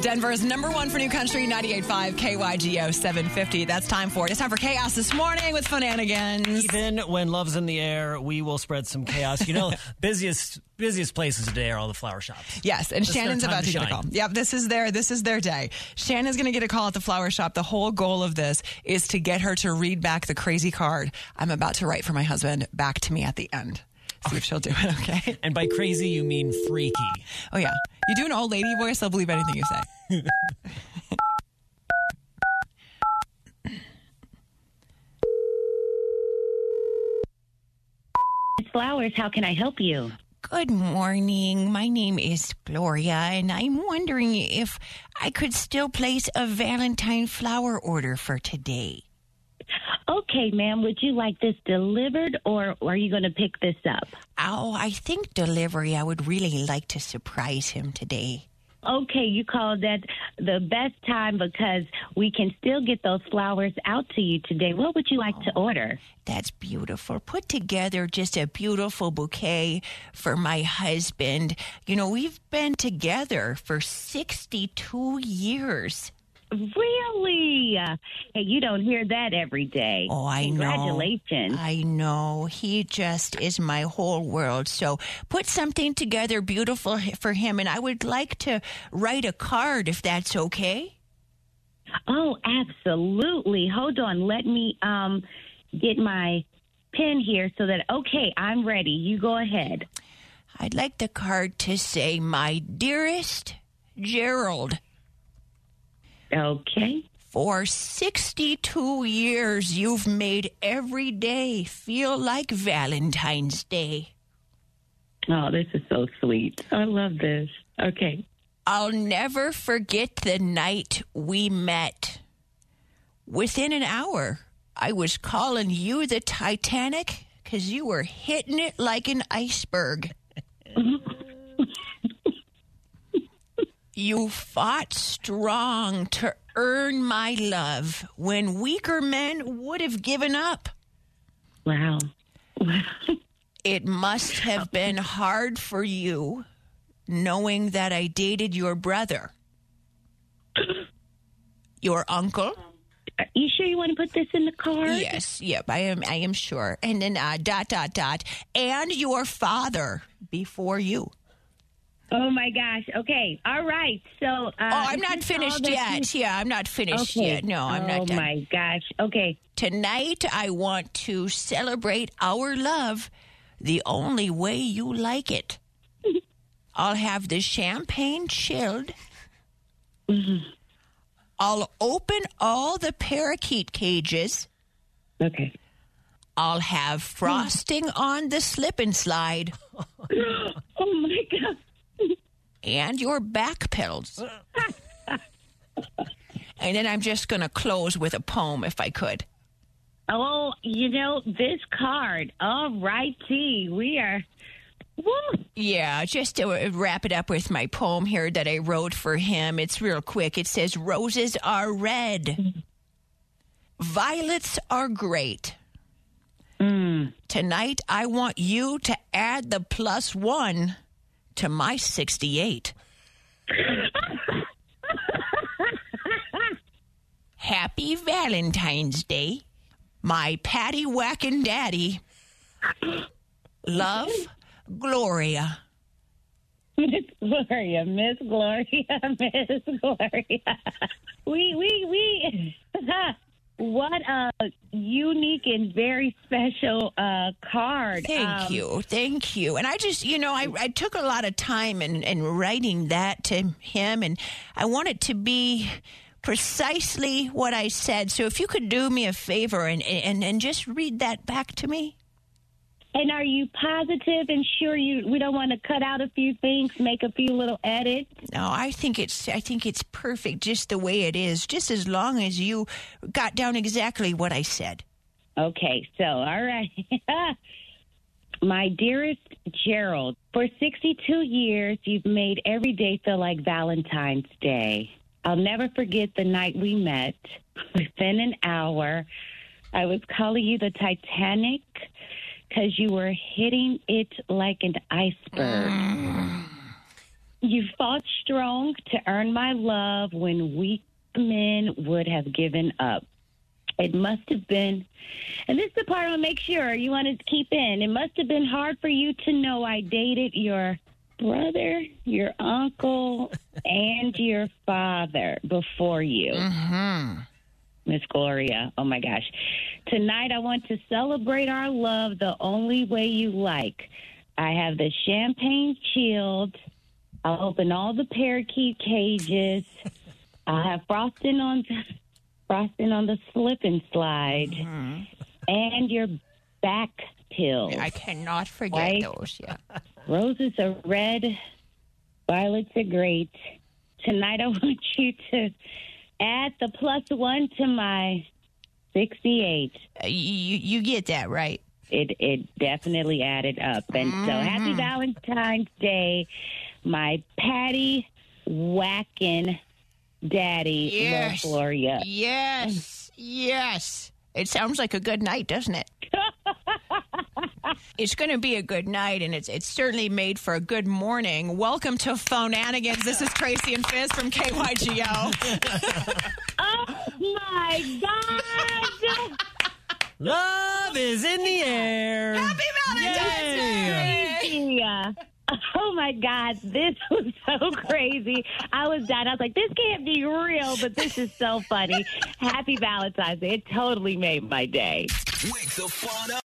Denver's number one for new country, 98.5 KYGO 750. That's time for it. It's time for chaos this morning with Phonanigans. Even when love's in the air, we will spread some chaos. You know, busiest busiest places today are all the flower shops. Yes, and This Shannon's about to to get a call. Yep, this is their this is their day. Shannon's going to get a call at the flower shop. The whole goal of this is to get her to read back the crazy card I'm about to write for my husband back to me at the end. See if she'll do it, okay? And by crazy, you mean freaky. Oh yeah. You do an old lady voice, I'll believe anything you say. Flowers, how can I help you? Good morning. My name is Gloria, and I'm wondering if I could still place a Valentine flower order for today. Okay, ma'am, would you like this delivered or are you going to pick this up? Oh, I think delivery. I would really like to surprise him today. Okay, you called that the best time because we can still get those flowers out to you today. What would you like to oh, order? That's beautiful. Put together just a beautiful bouquet for my husband. You know, we've been together for 62 years. Really? Hey, you don't hear that every day. Oh, I know. Congratulations. I know. He just is my whole world. So put something together beautiful for him. And I would like to write a card if that's okay. Oh, absolutely. Hold on. Let me um get my pen here so that okay, I'm ready. You go ahead. I'd like the card to say, My dearest Gerald, Okay. for 62 years you've made every day feel like Valentine's Day. Oh, this is so sweet. I love this. Okay. I'll never forget the night we met. Within an hour, I was calling you the Titanic because you were hitting it like an iceberg. You fought strong to earn my love when weaker men would have given up. Wow. It must have been hard for you knowing that I dated your brother. Your uncle? Are you sure you want to put this in the card? Yes, yep, I am I am sure. And then uh, dot dot dot and your father before you. Oh my gosh. Okay. All right. So. Uh, Oh, I'm not finished yet. Yeah, I'm not finished Okay. yet. No, I'm oh not done. Oh my gosh. Okay. Tonight I want to celebrate our love the only way you like it. I'll have the champagne chilled. I'll open all the parakeet cages. Okay. I'll have frosting on the slip and slide Oh my god. And your back pedals. and then I'm just going to close with a poem if I could. Oh, you know this card. All righty. We are. Woo. Yeah, just to uh, wrap it up with my poem here that I wrote for him. It's real quick. It says, Roses are red, violets are great. Tonight, I want you to add the plus one to my 68. Happy Valentine's Day, my patty whacking daddy. Love, Gloria. Miss Gloria, Miss Gloria, Miss Gloria. We, we, we. what a unique and very special uh, card. Thank Um, you. Thank you. And I just, you know, I, I took a lot of time in, in writing that to him, and I want it to be precisely what I said. So if you could do me a favor and, and, and just read that back to me. And are you positive and sure you we don't want to cut out a few things, make a few little edits? No, I think it's I think it's perfect just the way it is, just as long as you got down exactly what I said. Okay, so all right. My dearest Gerald, for 62 years, you've made every day feel like Valentine's Day. I'll never forget the night we met. Within an hour, I was calling you the Titanic because you were hitting it like an iceberg. You fought strong to earn my love when weak men would have given up. It must have been, and this is the part I'll make sure you want to keep in. It must have been hard for you to know I dated your brother, your uncle, and your father before you. Mm-hmm. Miss Gloria. Oh my gosh. Tonight I want to celebrate our love the only way you like. I have the champagne chilled. I'll open all the parakeet cages. I'll have frosting on frosting on the slip and slide. Mm-hmm. And your back pills. I cannot forget Right. those. Yeah. Roses are red, violets are great. Tonight I want you to add the plus one to my 68. Uh, you, you get that right. It it definitely added up. And so happy Valentine's Day, my Patty whacking daddy, Yes. Yes. Yes. It sounds like a good night, doesn't it? it's going to be a good night, and it's it's certainly made for a good morning. Welcome to Phonanigans. This is Tracy and Fizz from KYGO. Oh my God! Love is in the air. Happy Valentine's Yay. Day! Oh my God, this was so crazy. I was done. I was like, this can't be real, but this is so funny. Happy Valentine's Day. It totally made my day. Wake the fun up.